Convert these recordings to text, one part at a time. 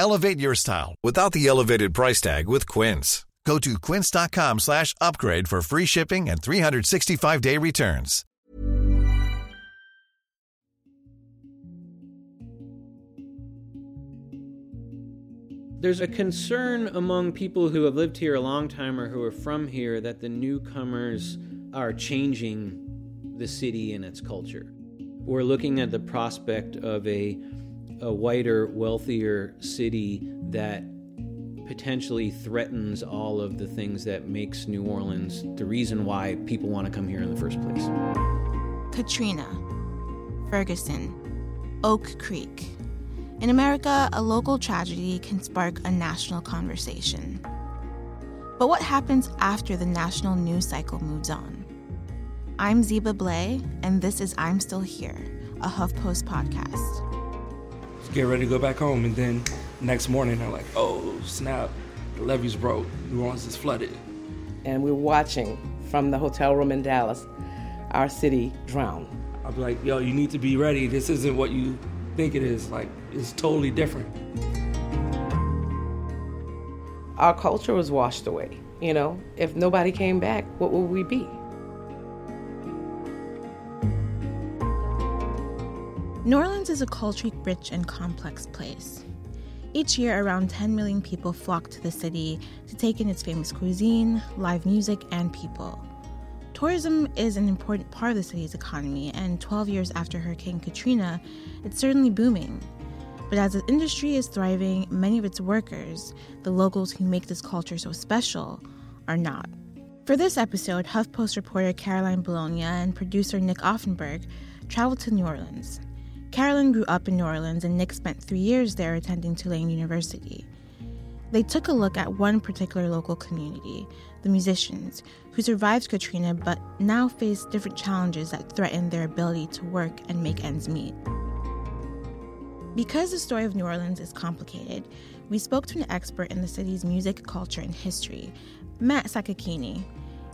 Elevate your style without the elevated price tag with Quince. Go to quince.com slash upgrade for free shipping and 365-day returns. There's a concern among people who have lived here a long time or who are from here that the newcomers are changing the city and its culture. We're looking at the prospect of a, a whiter, wealthier city that potentially threatens all of the things that makes New Orleans the reason why people want to come here in the first place. Katrina, Ferguson, Oak Creek. In America, a local tragedy can spark a national conversation. But what happens after the national news cycle moves on? I'm Zeba Blay, and this is I'm Still Here, a HuffPost podcast. Get ready to go back home, and then next morning they're like, oh, snap, the levees broke, New Orleans is flooded. And we're watching from the hotel room in Dallas our city drown. I'll be like, yo, you need to be ready. This isn't what you think it is. Like, it's totally different. Our culture was washed away. You know, if nobody came back, what would we be? New Orleans is a culturally rich and complex place. Each year, around 10 million people flock to the city to take in its famous cuisine, live music, and people. Tourism is an important part of the city's economy, and 12 years after Hurricane Katrina, it's certainly booming. But as the industry is thriving, many of its workers, the locals who make this culture so special, are not. For this episode, HuffPost reporter Caroline Bologna and producer Nick Offenberg traveled to New Orleans. Carolyn grew up in New Orleans, and Nick spent three years there attending Tulane University. They took a look at one particular local community, the musicians, who survived Katrina but now face different challenges that threaten their ability to work and make ends meet. Because the story of New Orleans is complicated, we spoke to an expert in the city's music, culture, and history, Matt Sakakeeny.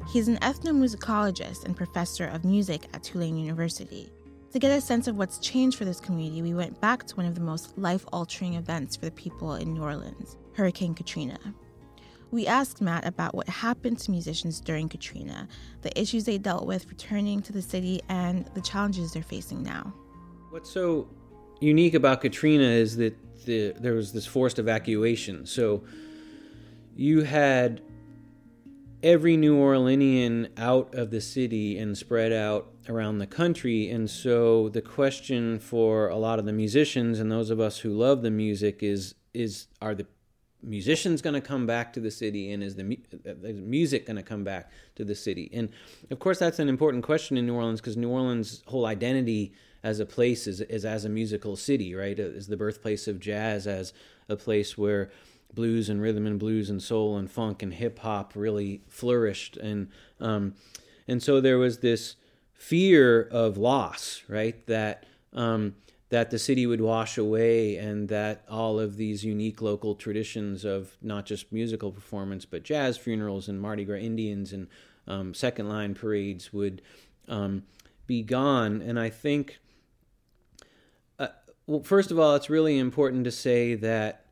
He's an ethnomusicologist and professor of music at Tulane University. To get a sense of what's changed for this community, we went back to one of the most life altering events for the people in New Orleans Hurricane Katrina. We asked Matt about what happened to musicians during Katrina, the issues they dealt with returning to the city, and the challenges they're facing now. What's so unique about Katrina is that the, there was this forced evacuation. So you had every New Orleanian out of the city and spread out around the country. And so the question for a lot of the musicians and those of us who love the music is is are the musicians going to come back to the city? And is the, the music going to come back to the city? And of course that's an important question in new orleans because new orleans whole identity as a place is, is as a musical city right? Is the birthplace of jazz as a place where blues and rhythm and blues and soul and funk and hip hop really flourished. And um, and so there was this fear of loss, right? That um, that the city would wash away, and that all of these unique local traditions of not just musical performance, but jazz funerals and Mardi Gras Indians and um, second line parades would um, be gone. And I think, uh, well, first of all, it's really important to say that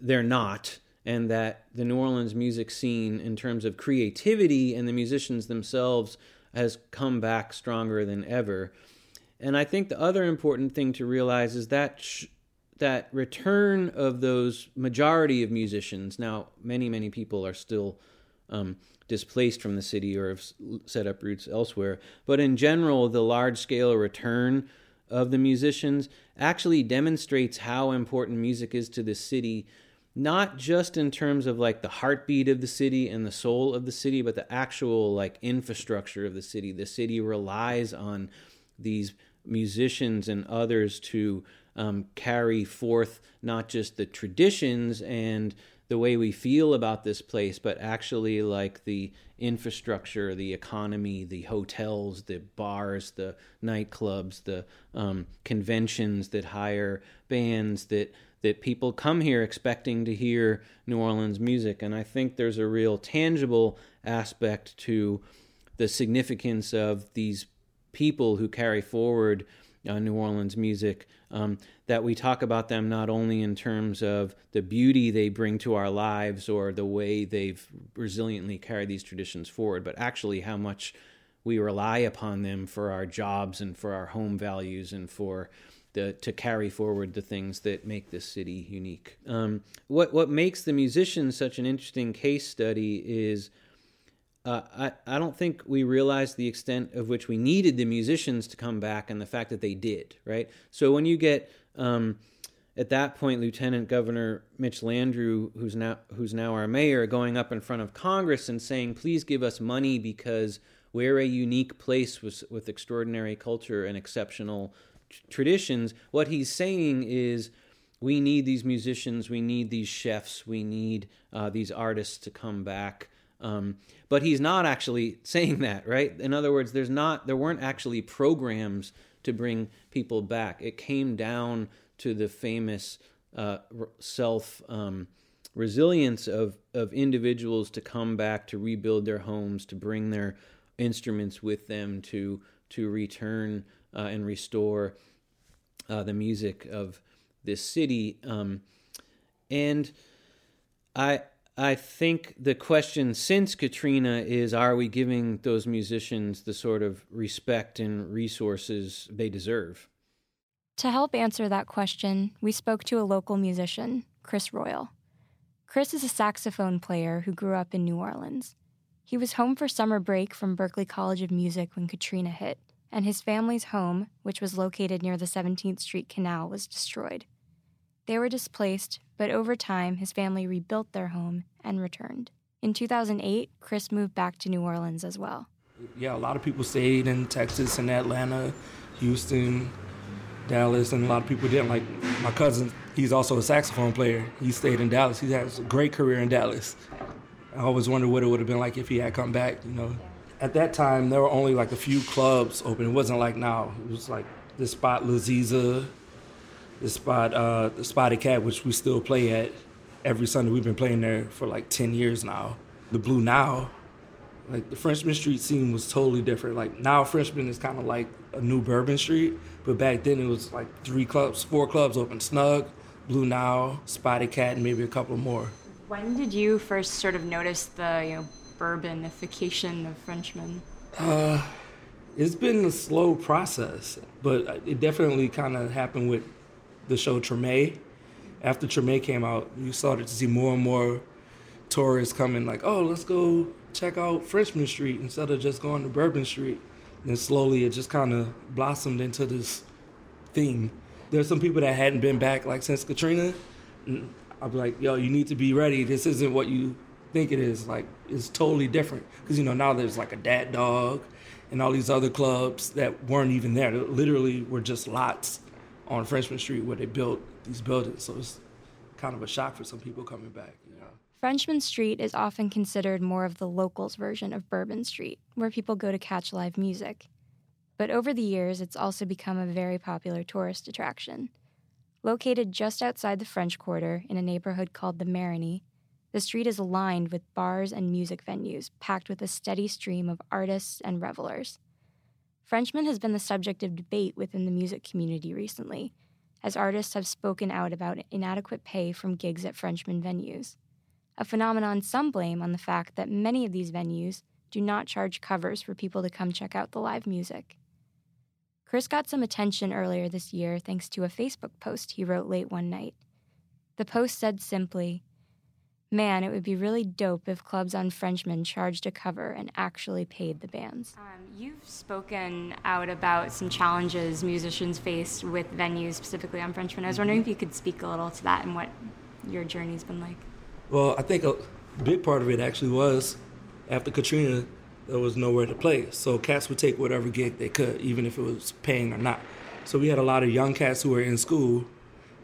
they're not. And that the New Orleans music scene, in terms of creativity and the musicians themselves, has come back stronger than ever. And I think the other important thing to realize is that sh- that return of those majority of musicians. Now, many many people are still um, displaced from the city or have set up roots elsewhere. But in general, the large scale return of the musicians actually demonstrates how important music is to the city not just in terms of like the heartbeat of the city and the soul of the city but the actual like infrastructure of the city. The city relies on these musicians and others to um, carry forth not just the traditions and the way we feel about this place, but actually like the infrastructure, the economy, the hotels, the bars, the nightclubs, the um, conventions that hire bands that that people come here expecting to hear New Orleans music, and I think there's a real tangible aspect to the significance of these people who carry forward uh, New Orleans music, um, that we talk about them not only in terms of the beauty they bring to our lives or the way they've resiliently carried these traditions forward, but actually how much we rely upon them for our jobs and for our home values and for the, to carry forward the things that make this city unique. Um, what what makes the musicians such an interesting case study is uh, I, I don't think we realized the extent of which we needed the musicians to come back and the fact that they did, right? So when you get um, at that point Lieutenant Governor Mitch Landrieu, who's now who's now our mayor, going up in front of Congress and saying, "Please give us money because we're a unique place with with extraordinary culture and exceptional traditions." What he's saying is, we need these musicians, we need these chefs, we need uh, these artists to come back. Um, but he's not actually saying that, right? In other words, there's not there weren't actually programs to bring people back. It came down to the famous uh, self um, resilience of of individuals to come back to rebuild their homes, to bring their instruments with them, to to return uh, and restore uh, the music of this city. Um, and I I think the question since Katrina is are we giving those musicians the sort of respect and resources they deserve? To help answer that question, we spoke to a local musician, Chris Royal. Chris is a saxophone player who grew up in New Orleans. He was home for summer break from Berklee College of Music when Katrina hit, and his family's home, which was located near the 17th Street Canal, was destroyed. They were displaced, but over time, his family rebuilt their home and returned. In 2008, Chris moved back to New Orleans as well. Yeah, a lot of people stayed in Texas and Atlanta, Houston, Dallas, and a lot of people didn't. Like my cousin, he's also a saxophone player. He stayed in Dallas. He has a great career in Dallas. I always wondered what it would have been like if he had come back, you know. At that time, there were only like a few clubs open. It wasn't like now. It was like this spot, Laziza, this spot, uh, the Spotted Cat, which we still play at every Sunday. We've been playing there for like 10 years now. The Blue Nile, like the Frenchmen Street scene was totally different. Like now, Frenchmen is kind of like a new Bourbon Street, but back then it was like three clubs, four clubs open: Snug, Blue Nile, Spotted Cat, and maybe a couple more. When did you first sort of notice the you know bourbonification of Frenchmen? Uh, it's been a slow process, but it definitely kind of happened with the show Treme. After Treme came out, you started to see more and more tourists coming, like, oh, let's go check out Frenchmen Street instead of just going to Bourbon Street. And slowly it just kind of blossomed into this thing. There's some people that hadn't been back like since Katrina. Be like, yo, you need to be ready. This isn't what you think it is. Like, it's totally different. Because, you know, now there's like a Dat Dog and all these other clubs that weren't even there. Literally were just lots on Frenchmen Street where they built these buildings. So it's kind of a shock for some people coming back. You know? Frenchmen Street is often considered more of the locals' version of Bourbon Street, where people go to catch live music. But over the years, it's also become a very popular tourist attraction. Located just outside the French Quarter in a neighborhood called the Marigny, the street is lined with bars and music venues packed with a steady stream of artists and revelers. Frenchmen has been the subject of debate within the music community recently, as artists have spoken out about inadequate pay from gigs at Frenchmen venues. A phenomenon some blame on the fact that many of these venues do not charge covers for people to come check out the live music. Chris got some attention earlier this year thanks to a Facebook post he wrote late one night. The post said simply, Man, it would be really dope if clubs on Frenchmen charged a cover and actually paid the bands. Um, you've spoken out about some challenges musicians face with venues, specifically on Frenchmen. I was wondering if you could speak a little to that and what your journey's been like. Well, I think a big part of it actually was after Katrina, there was nowhere to play. So cats would take whatever gig they could, even if it was paying or not. So we had a lot of young cats who were in school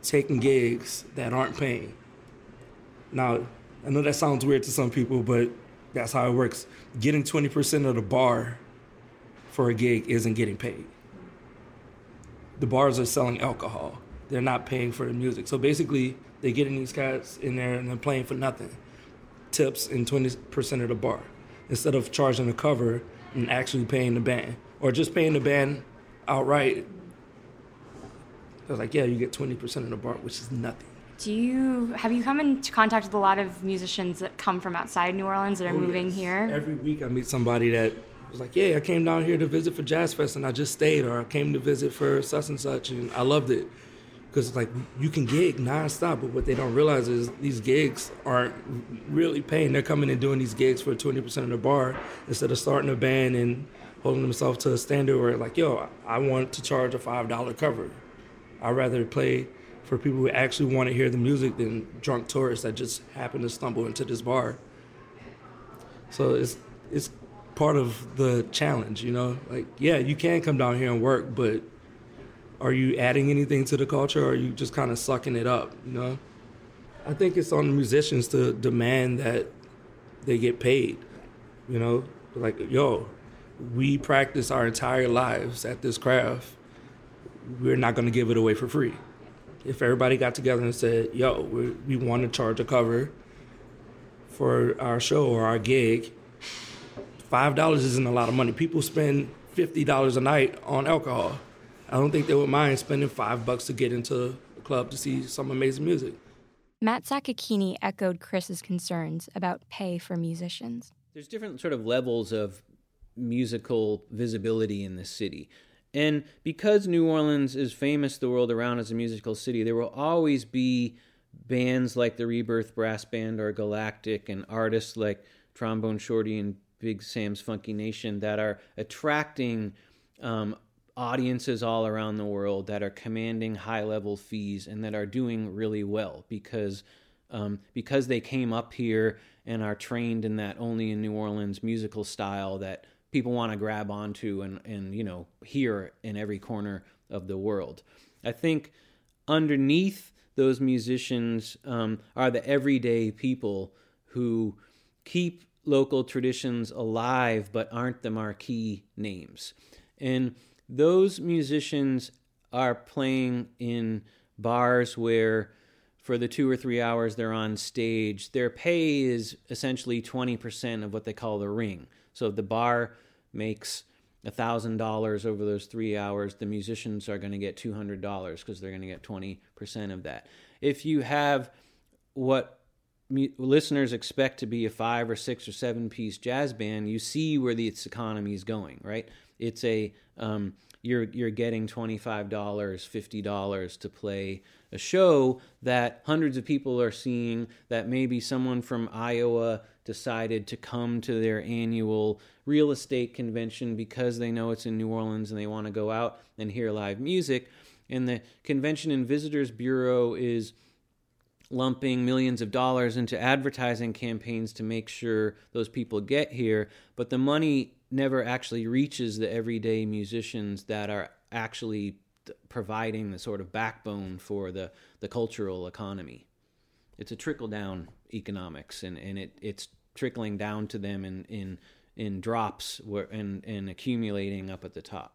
taking gigs that aren't paying. Now, I know that sounds weird to some people, but that's how it works. Getting 20% of the bar for a gig isn't getting paid. The bars are selling alcohol. They're not paying for the music. So basically, they're getting these cats in there and they're playing for nothing. Tips and 20% of the bar. Instead of charging the cover and actually paying the band. Or just paying the band outright. Was like, yeah, you get 20% of the bar, which is nothing. Do you have you come into contact with a lot of musicians that come from outside New Orleans that are Oh, moving yes. here? Every week I meet somebody that was like, "Yeah, I came down here to visit for Jazz Fest and I just stayed," or "I came to visit for such and such and I loved it." Because it's like you can gig nonstop, but what they don't realize is these gigs aren't really paying. They're coming and doing these gigs for twenty percent of the bar instead of starting a band and holding themselves to a standard where like, "Yo, I want to charge a five dollar cover." I'd rather play for people who actually want to hear the music than drunk tourists that just happen to stumble into this bar. So it's it's part of the challenge, you know. Like, yeah, you can come down here and work, but are you adding anything to the culture, or are you just kind of sucking it up, you know? I think it's on the musicians to demand that they get paid, you know. Like, yo, we practice our entire lives at this craft. We're not going to give it away for free. If everybody got together and said, yo, we, we want to charge a cover for our show or our gig, five dollars isn't a lot of money. People spend fifty dollars a night on alcohol. I don't think they would mind spending five bucks to get into a club to see some amazing music. Matt Sakakeeny echoed Chris's concerns about pay for musicians. There's different sort of levels of musical visibility in the city. And because New Orleans is famous the world around as a musical city, there will always be bands like the Rebirth Brass Band or Galactic and artists like Trombone Shorty and Big Sam's Funky Nation that are attracting um, audiences all around the world that are commanding high level fees and that are doing really well because um, because they came up here and are trained in that only in New Orleans musical style that people want to grab onto and, and you know hear in every corner of the world. I think underneath those musicians um, are the everyday people who keep local traditions alive but aren't the marquee names. And those musicians are playing in bars where for the two or three hours they're on stage, their pay is essentially 20% of what they call the ring. So if the bar makes $1,000 over those three hours, the musicians are going to get $200 because they're going to get 20% of that. If you have what listeners expect to be a five or six or seven piece jazz band, you see where the, its economy is going, right? It's a um, you're you're getting twenty five dollars, fifty dollars to play a show that hundreds of people are seeing. That maybe someone from Iowa decided to come to their annual real estate convention because they know it's in New Orleans and they want to go out and hear live music. And the Convention and Visitors Bureau is lumping millions of dollars into advertising campaigns to make sure those people get here, but the money never actually reaches the everyday musicians that are actually providing the sort of backbone for the, the cultural economy. It's a trickle down economics and, and it, it's trickling down to them in, in, in drops where, and, and accumulating up at the top.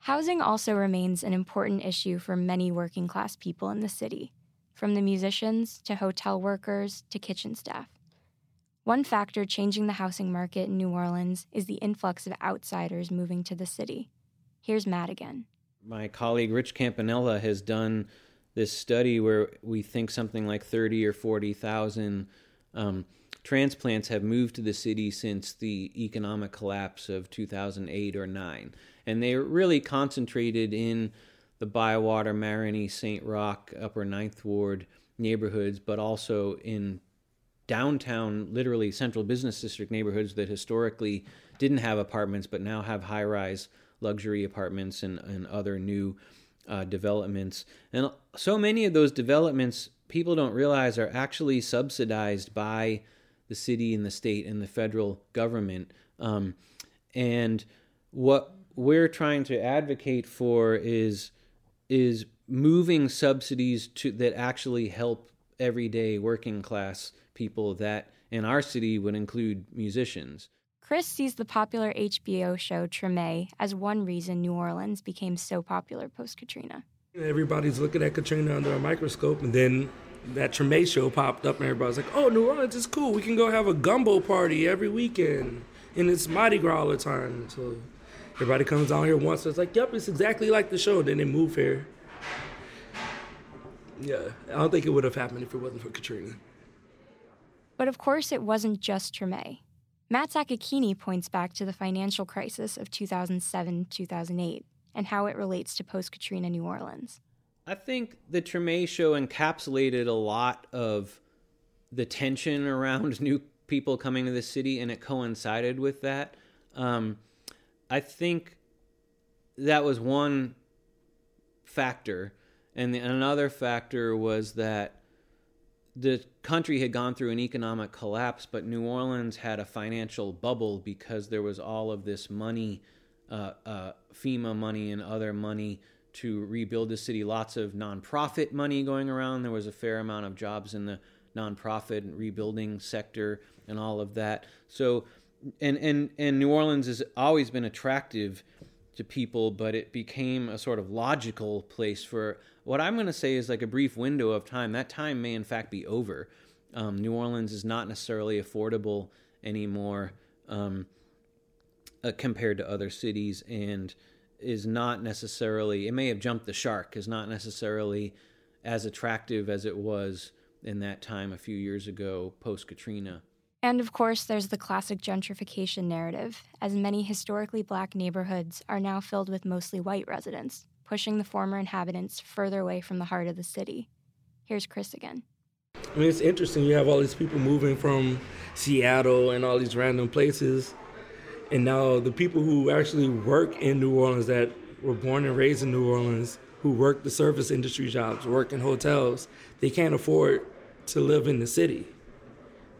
Housing also remains an important issue for many working class people in the city, from the musicians to hotel workers to kitchen staff. One factor changing the housing market in New Orleans is the influx of outsiders moving to the city. Here's Matt again. My colleague Rich Campanella has done this study where we think something like 30 or 40,000 um, transplants have moved to the city since the economic collapse of 2008 or 9. And they're really concentrated in the Bywater, Marigny, St. Roch, Upper Ninth Ward neighborhoods, but also in downtown, literally central business district neighborhoods that historically didn't have apartments but now have high rise luxury apartments and, and other new uh, developments. And so many of those developments, people don't realize, are actually subsidized by the city and the state and the federal government. Um, and what we're trying to advocate for is is moving subsidies to that actually help everyday working class people that in our city would include musicians. Chris sees the popular HBO show Treme as one reason New Orleans became so popular post Katrina. Everybody's looking at Katrina under a microscope, and then that Treme show popped up, and everybody's like, "Oh, New Orleans is cool. We can go have a gumbo party every weekend, and it's Mardi Gras all the time." So everybody comes down here once. It's like, "Yep, it's exactly like the show." Then they move here. Yeah, I don't think it would have happened if it wasn't for Katrina. But of course, it wasn't just Treme. Matt Sakakeeny points back to the financial crisis of 2007 2008 and how it relates to post Katrina New Orleans. I think the Treme show encapsulated a lot of the tension around new people coming to the city, and it coincided with that. Um, I think that was one factor, and the, another factor was that the country had gone through an economic collapse, but New Orleans had a financial bubble because there was all of this money, uh, uh, FEMA money and other money to rebuild the city. Lots of nonprofit money going around. There was a fair amount of jobs in the nonprofit and rebuilding sector and all of that. So, and and and New Orleans has always been attractive to people, but it became a sort of logical place for what I'm going to say is like a brief window of time. That time may, in fact, be over. Um, New Orleans is not necessarily affordable anymore um, uh, compared to other cities and is not necessarily, it may have jumped the shark, is not necessarily as attractive as it was in that time a few years ago post Katrina. And of course, there's the classic gentrification narrative, as many historically black neighborhoods are now filled with mostly white residents, pushing the former inhabitants further away from the heart of the city. Here's Chris again. I mean, it's interesting. You have all these people moving from Seattle and all these random places. And now the people who actually work in New Orleans that were born and raised in New Orleans, who work the service industry jobs, work in hotels, they can't afford to live in the city.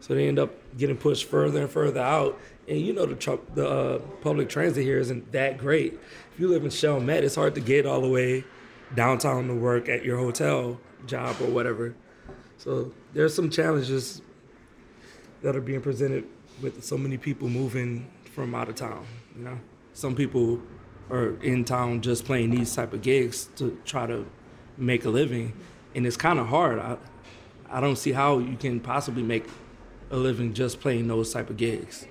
So they end up getting pushed further and further out. And you know the, the uh, public transit here isn't that great if you live in Chalmette, it's hard to get all the way downtown to work at your hotel job or whatever. So there's some challenges that are being presented with so many people moving from out of town. You know, some people are in town just playing these type of gigs to try to make a living, and it's kind of hard. I, I don't see how you can possibly make a living just playing those type of gigs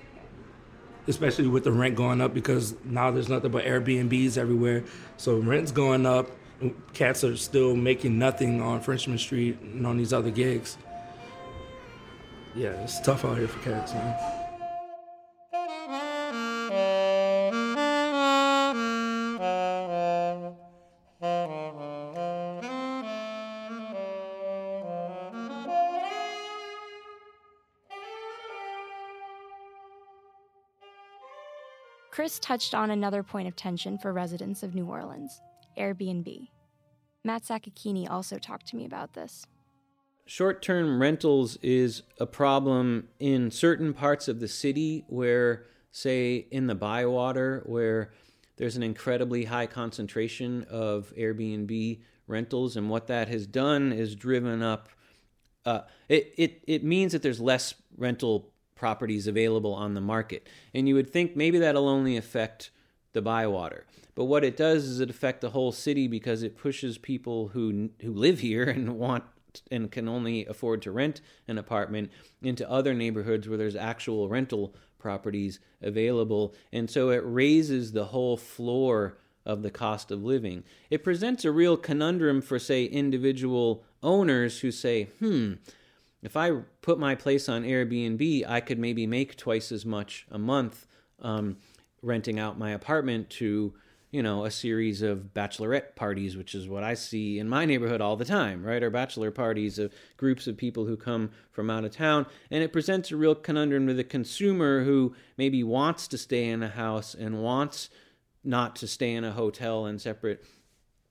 especially with the rent going up because now there's nothing but Airbnbs everywhere. So rent's going up. Cats are still making nothing on Frenchmen Street and on these other gigs. Yeah, it's tough out here for cats, man. Chris touched on another point of tension for residents of New Orleans Airbnb. Matt Sakakeeny also talked to me about this. Short term rentals is a problem in certain parts of the city where, say, in the Bywater, where there's an incredibly high concentration of Airbnb rentals. And what that has done is driven up, uh, it, it, it means that there's less rental properties available on the market. And you would think maybe that'll only affect the Bywater. But what it does is it affect the whole city because it pushes people who who live here and want and can only afford to rent an apartment into other neighborhoods where there's actual rental properties available. And so it raises the whole floor of the cost of living. It presents a real conundrum for, say, individual owners who say, hmm, if I put my place on Airbnb, I could maybe make twice as much a month um, renting out my apartment to you know, a series of bachelorette parties, which is what I see in my neighborhood all the time, right? Or bachelor parties of groups of people who come from out of town. And it presents a real conundrum to the consumer who maybe wants to stay in a house and wants not to stay in a hotel and separate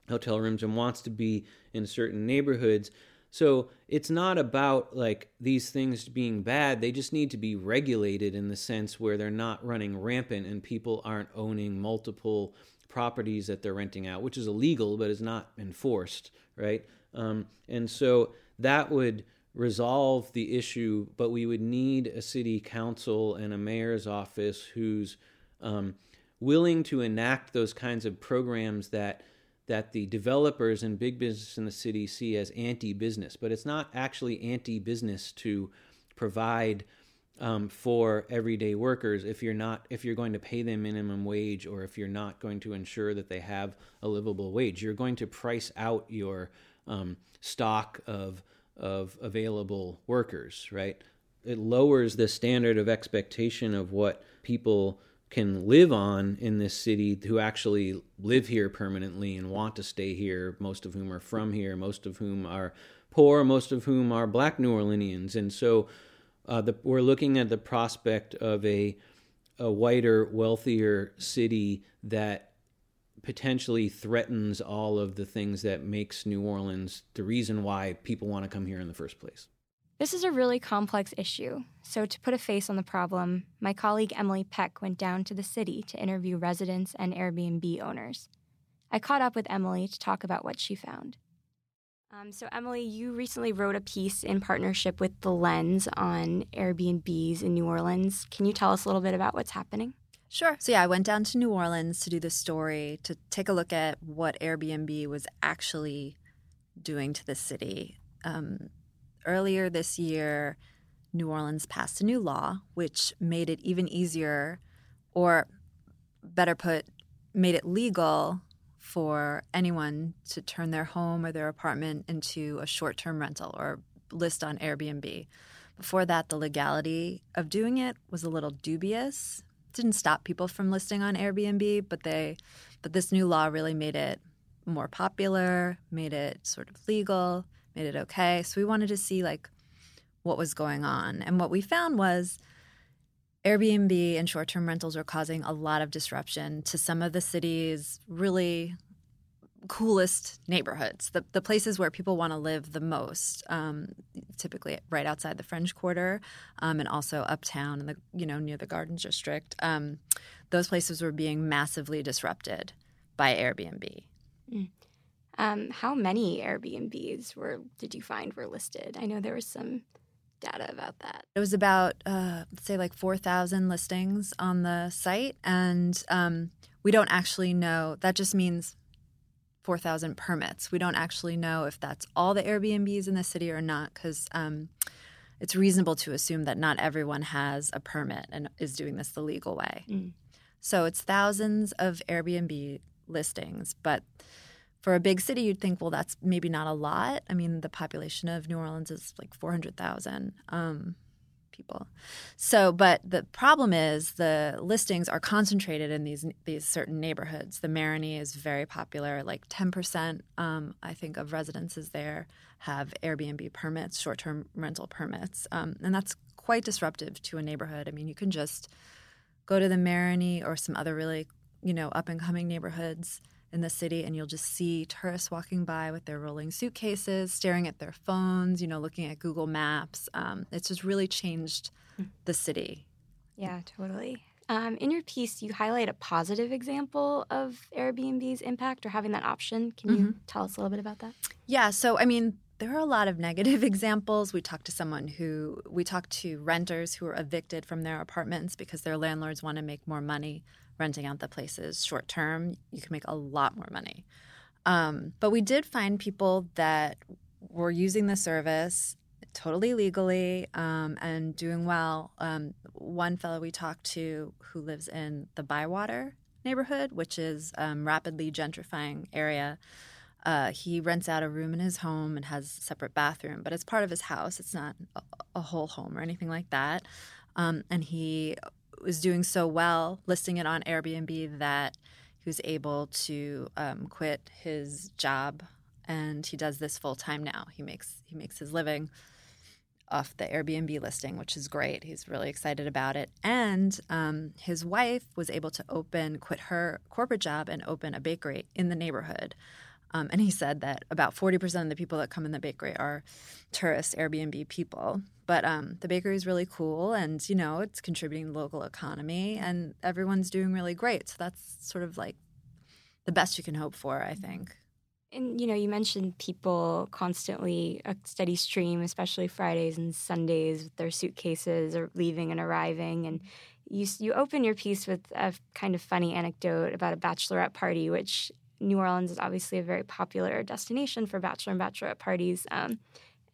hotel rooms and wants to be in certain neighborhoods. So it's not about like these things being bad. They just need to be regulated in the sense where they're not running rampant and people aren't owning multiple properties that they're renting out, which is illegal but is not enforced, right? Um, and so that would resolve the issue, but we would need a city council and a mayor's office who's um, willing to enact those kinds of programs that that the developers and big business in the city see as anti-business, but it's not actually anti-business to provide um, for everyday workers if you're not if you're going to pay them minimum wage or if you're not going to ensure that they have a livable wage. You're going to price out your um, stock of of available workers, right? It lowers the standard of expectation of what people can live on in this city who actually live here permanently and want to stay here, most of whom are from here, most of whom are poor, most of whom are black New Orleanians. And so uh, the, we're looking at the prospect of a, a whiter, wealthier city that potentially threatens all of the things that makes New Orleans the reason why people want to come here in the first place. This is a really complex issue, so to put a face on the problem, my colleague Emily Peck went down to the city to interview residents and Airbnb owners. I caught up with Emily to talk about what she found. Um, so, Emily, you recently wrote a piece in partnership with The Lens on Airbnbs in New Orleans. Can you tell us a little bit about what's happening? Sure. So, yeah, I went down to New Orleans to do the story, to take a look at what Airbnb was actually doing to the city. Um, earlier this year, New Orleans passed a new law which made it even easier, or better put, made it legal for anyone to turn their home or their apartment into a short term rental or list on Airbnb. Before that, the legality of doing it was a little dubious. It didn't stop people from listing on Airbnb, but they but this new law really made it more popular, made it sort of legal, made it okay. So we wanted to see like what was going on. And what we found was Airbnb and short term rentals are causing a lot of disruption to some of the city's really coolest neighborhoods, the, the places where people want to live the most, um, typically right outside the French Quarter um, and also uptown and the you know near the Garden District. Um, those places were being massively disrupted by Airbnb. Mm. Um, how many Airbnbs were did you find were listed? I know there was some data about that. It was about uh, let's say like four thousand listings on the site, and um, we don't actually know. That just means four thousand permits. We don't actually know if that's all the Airbnbs in the city or not, because. Um, it's reasonable to assume that not everyone has a permit and is doing this the legal way. Mm. So it's thousands of Airbnb listings, but for a big city, you'd think, well, that's maybe not a lot. I mean, the population of New Orleans is like 400,000 um, people. So, but the problem is the listings are concentrated in these these certain neighborhoods. The Marigny is very popular. Like 10%, um, I think, of residences there have Airbnb permits, short term rental permits. Um, and that's quite disruptive to a neighborhood. I mean, you can just go to the Marigny or some other really, you know, up and coming neighborhoods in the city and you'll just see tourists walking by with their rolling suitcases, staring at their phones, you know, looking at Google Maps. Um, it's just really changed hmm. the city. Yeah, totally. Um, in your piece, you highlight a positive example of Airbnb's impact or having that option. Can you mm-hmm. tell us a little bit about that? Yeah, so I mean, there are a lot of negative examples. We talked to someone who, we talked to renters who were evicted from their apartments because their landlords want to make more money renting out the places short term, you can make a lot more money. Um, but we did find people that were using the service totally legally um, and doing well. Um, one fellow we talked to who lives in the Bywater neighborhood, which is um, rapidly gentrifying area. Uh, he rents out a room in his home and has a separate bathroom, but it's part of his house. It's not a, a whole home or anything like that. Um, and he was doing so well listing it on Airbnb that he was able to um, quit his job, and he does this full time now. He makes he makes his living off the Airbnb listing, which is great. He's really excited about it. And um, his wife was able to open, quit her corporate job, and open a bakery in the neighborhood. Um, and he said that about 40% of the people that come in the bakery are tourist Airbnb people. But um, the bakery is really cool and, you know, it's contributing to the local economy and everyone's doing really great. So that's sort of like the best you can hope for, I think. And you know, you mentioned people constantly a steady stream, especially Fridays and Sundays, with their suitcases or leaving and arriving. And you you open your piece with a kind of funny anecdote about a bachelorette party, which New Orleans is obviously a very popular destination for bachelor and bachelorette parties, um,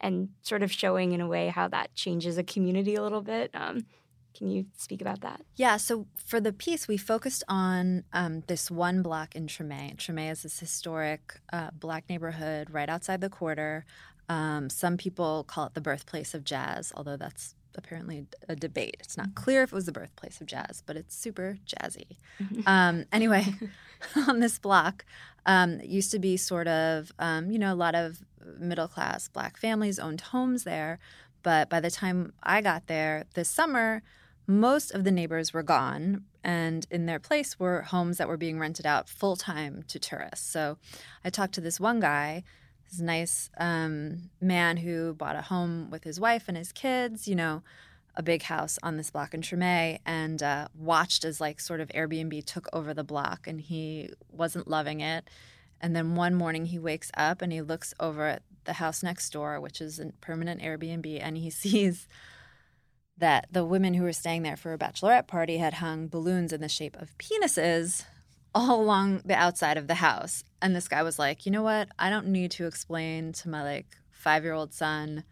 and sort of showing in a way how that changes a community a little bit. Um, can you speak about that? Yeah, so for the piece, we focused on um, this one block in Treme. Treme is this historic uh, black neighborhood right outside the quarter. Um, some people call it the birthplace of jazz, although that's apparently a debate. It's not clear if it was the birthplace of jazz, but it's super jazzy. Mm-hmm. Um, anyway, on this block, um, it used to be sort of, um, you know, a lot of middle class black families owned homes there. But by the time I got there this summer, most of the neighbors were gone, and in their place were homes that were being rented out full time to tourists. So I talked to this one guy, this nice um, man who bought a home with his wife and his kids, you know, a big house on this block in Treme, and uh, watched as like sort of Airbnb took over the block, and he wasn't loving it. And then one morning he wakes up and he looks over at the house next door, which is a permanent Airbnb, and he sees that the women who were staying there for a bachelorette party had hung balloons in the shape of penises all along the outside of the house. And this guy was like, you know what? I don't need to explain to my like five year old son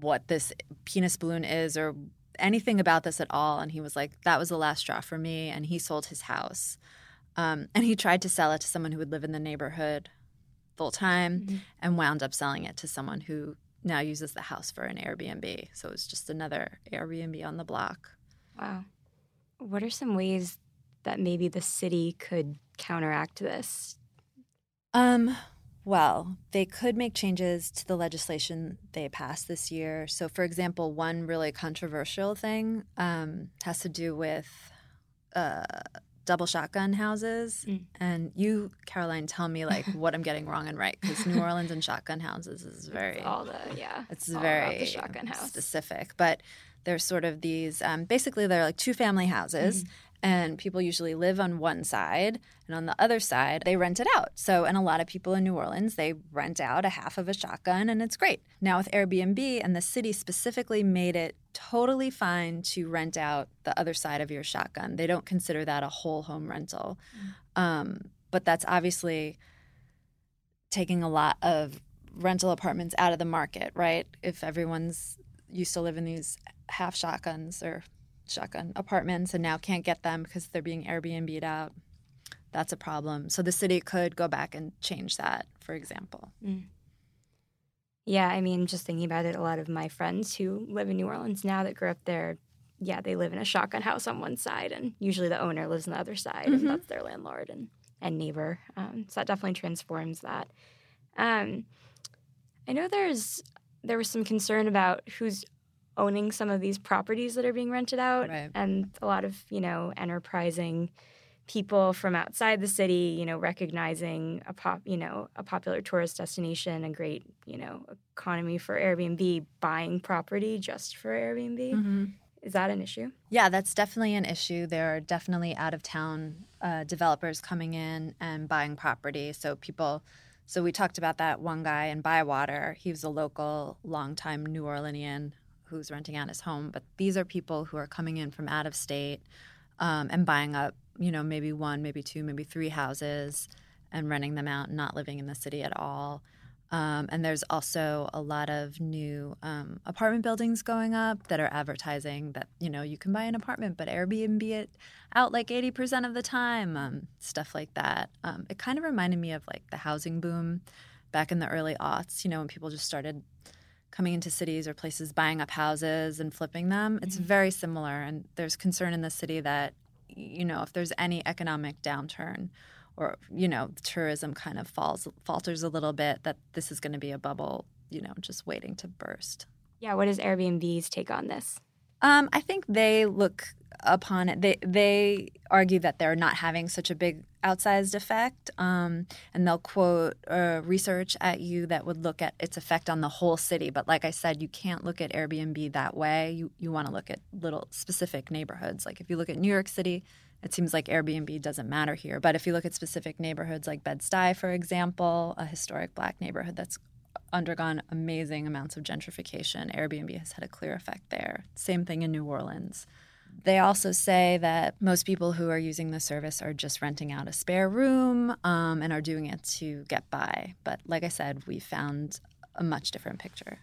what this penis balloon is or anything about this at all. And he was like, that was the last straw for me. And he sold his house. Um, and he tried to sell it to someone who would live in the neighborhood full time mm-hmm. and wound up selling it to someone who now uses the house for an Airbnb. So it's just another Airbnb on the block. Wow. What are some ways that maybe the city could counteract this? Um, well, they could make changes to the legislation they passed this year. So, for example, one really controversial thing um, has to do with uh, double shotgun houses. Mm. And you, Caroline, tell me like what I'm getting wrong and right because New Orleans and shotgun houses is very it's all the yeah. It's very shotgun house. specific, but there's sort of these. Um, basically, they're like two family houses, mm-hmm and people usually live on one side and on the other side they rent it out. So and a lot of people in new orleans they rent out a half of a shotgun and it's great. Now with airbnb and the city specifically made it totally fine to rent out the other side of your shotgun. They don't consider that a whole home rental. Mm. um, but that's obviously taking a lot of rental apartments out of the market right? If everyone's used to live in these half shotguns or shotgun apartments and now can't get them because they're being Airbnb'd out. That's a problem. So the city could go back and change that, for example. Mm. Yeah, I mean, just thinking about it, a lot of my friends who live in New Orleans now that grew up there, yeah, they live in a shotgun house on one side, and usually the owner lives on the other side, mm-hmm. and that's their landlord and, and neighbor. Um, so that definitely transforms that. Um, I know there's there was some concern about who's owning some of these properties that are being rented out right. and a lot of you know enterprising people from outside the city you know recognizing a pop you know a popular tourist destination a great you know economy for airbnb buying property just for airbnb. Mm-hmm. is that an issue? Yeah that's definitely an issue. There are definitely out of town uh, developers coming in and buying property. So people so we talked about that one guy in bywater. He was a local longtime new orleanian who's renting out his home, but these are people who are coming in from out of state um, and buying up, you know, maybe one, maybe two, maybe three houses and renting them out, not living in the city at all. Um, and there's also a lot of new um, apartment buildings going up that are advertising that you know you can buy an apartment, but Airbnb it out like 80% of the time, um, stuff like that. Um, it kind of reminded me of like the housing boom back in the early aughts. You know, when people just started coming into cities or places buying up houses and flipping them. It's mm-hmm. very similar, and there's concern in the city that you know, if there's any economic downturn or, you know, tourism kind of falls falters a little bit, that this is going to be a bubble, you know, just waiting to burst. Yeah, what is Airbnb's take on this? Um, I think they look upon it. They they argue that they're not having such a big outsized effect, um, and they'll quote uh, research at you that would look at its effect on the whole city. But like I said, you can't look at Airbnb that way. You you want to look at little specific neighborhoods. Like if you look at New York City, it seems like Airbnb doesn't matter here. But if you look at specific neighborhoods like Bed Stuy, for example, a historic black neighborhood that's undergone amazing amounts of gentrification, Airbnb has had a clear effect there. Same thing in New Orleans. They also say that most people who are using the service are just renting out a spare room um, and are doing it to get by. But like I said, we found a much different picture.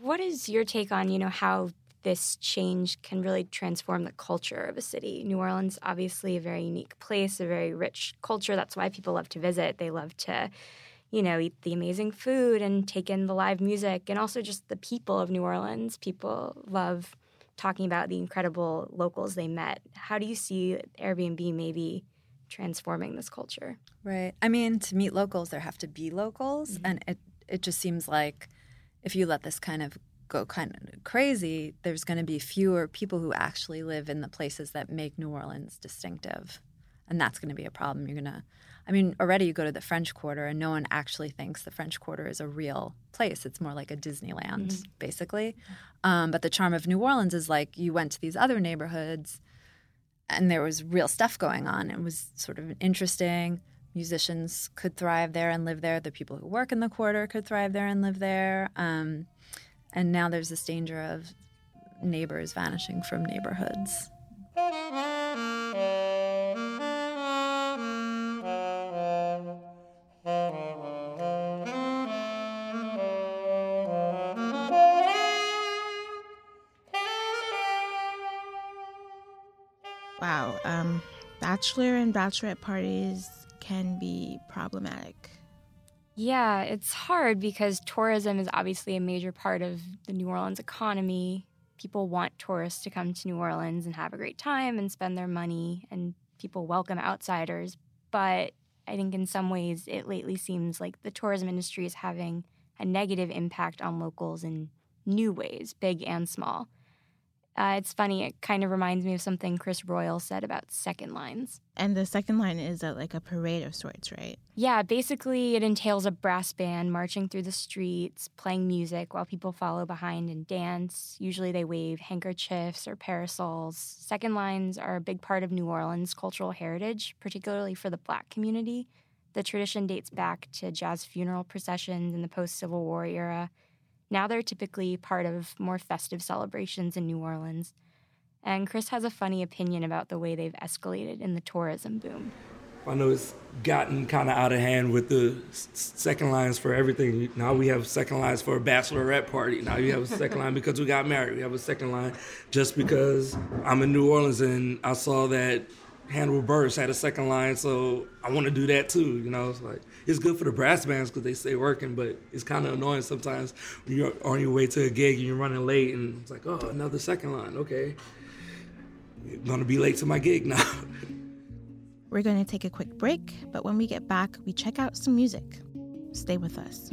What is your take on, you know, how this change can really transform the culture of a city? New Orleans, obviously, a very unique place, a very rich culture. That's why people love to visit. They love to, you know, eat the amazing food and take in the live music and also just the people of New Orleans. People love talking about the incredible locals they met. How do you see Airbnb maybe transforming this culture? Right. I mean, to meet locals, there have to be locals, mm-hmm. and it it just seems like if you let this kind of go kind of crazy, there's going to be fewer people who actually live in the places that make New Orleans distinctive, and that's going to be a problem. You're going to I mean, already you go to the French Quarter and no one actually thinks the French Quarter is a real place. It's more like a Disneyland, mm-hmm. basically. Um, but the charm of New Orleans is like you went to these other neighborhoods and there was real stuff going on. It was sort of interesting. Musicians could thrive there and live there. The people who work in the quarter could thrive there and live there. Um, and now there's this danger of neighbors vanishing from neighborhoods. Bachelor and bachelorette parties can be problematic. Yeah, it's hard because tourism is obviously a major part of the New Orleans economy. People want tourists to come to New Orleans and have a great time and spend their money, and people welcome outsiders. But I think in some ways it lately seems like the tourism industry is having a negative impact on locals in new ways, big and small. Uh, it's funny. It kind of reminds me of something Chris Royal said about second lines. And the second line is a, like a parade of sorts, right? Yeah, basically, it entails a brass band marching through the streets, playing music while people follow behind and dance. Usually, they wave handkerchiefs or parasols. Second lines are a big part of New Orleans' cultural heritage, particularly for the black community. The tradition dates back to jazz funeral processions in the post Civil War era now they're typically part of more festive celebrations in New Orleans. And Chris has a funny opinion about the way they've escalated in the tourism boom. I know it's gotten kind of out of hand with the second lines for everything. Now we have second lines for a bachelorette party. Now you have a second line because we got married. We have a second line just because I'm in New Orleans and I saw that Hannibal Buress had a second line, so I want to do that too. You know, it's like it's good for the brass bands because they stay working, but it's kind of annoying sometimes when you're on your way to a gig and you're running late, and it's like, oh, another second line. Okay, I'm gonna be late to my gig now. We're going to take a quick break, but when we get back, we check out some music. Stay with us.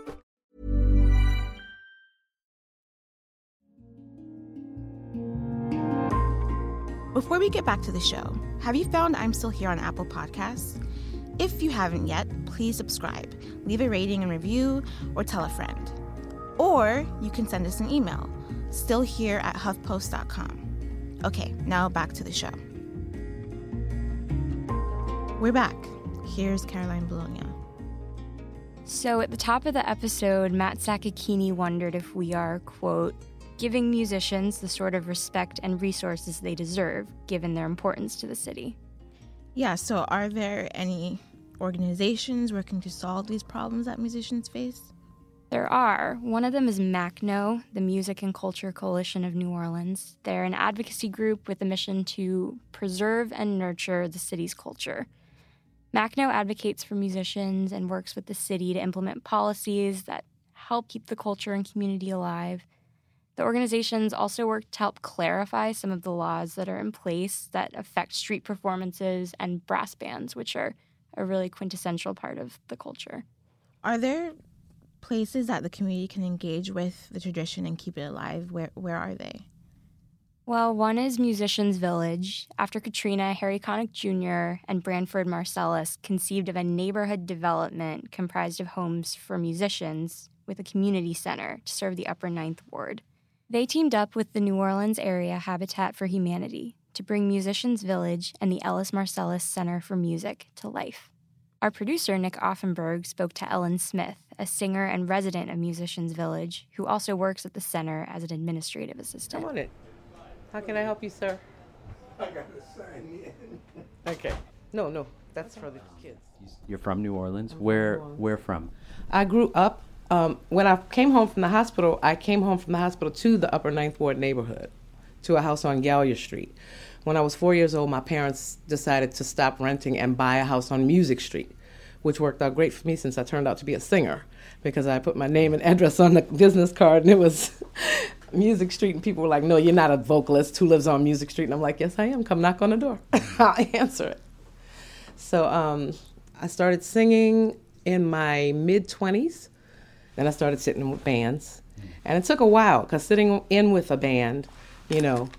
Before we get back to the show, have you found I'm Still Here on Apple Podcasts? If you haven't yet, please subscribe, leave a rating and review, or tell a friend. Or you can send us an email, stillhere at huffpost.com. Okay, now back to the show. We're back. Here's Caroline Bologna. So, at the top of the episode, Matt Sakakeeny wondered if we are, quote, giving musicians the sort of respect and resources they deserve, given their importance to the city. Yeah, so are there any organizations working to solve these problems that musicians face? There are. One of them is MaCCNO, the Music and Culture Coalition of New Orleans. They're an advocacy group with a mission to preserve and nurture the city's culture. MaCCNO advocates for musicians and works with the city to implement policies that help keep the culture and community alive. The organizations also work to help clarify some of the laws that are in place that affect street performances and brass bands, which are a really quintessential part of the culture. Are there places that the community can engage with the tradition and keep it alive? Where where are they? Well, one is Musicians Village. After Katrina, Harry Connick Jr. and Branford Marsalis conceived of a neighborhood development comprised of homes for musicians with a community center to serve the Upper Ninth Ward. They teamed up with the New Orleans Area Habitat for Humanity to bring Musicians Village and the Ellis Marsalis Center for Music to life. Our producer, Nick Offenberg, spoke to Ellen Smith, a singer and resident of Musicians Village, who also works at the center as an administrative assistant. Come on in. How can I help you, sir? I gotta sign in. Okay. No, no, that's for the kids. You're from New Orleans. Where where from? I grew up. Um, when I came home from the hospital, I came home from the hospital to the Upper Ninth Ward neighborhood, to a house on Gallier Street. When I was four years old, my parents decided to stop renting and buy a house on Music Street, which worked out great for me since I turned out to be a singer because I put my name and address on the business card and it was Music Street, and people were like, "No, you're not a vocalist who lives on Music Street." And I'm like, "Yes, I am. Come knock on the door. I'll answer it." So um, I started singing in my mid 20s. Then I started sitting with bands, and it took a while because sitting in with a band, you know,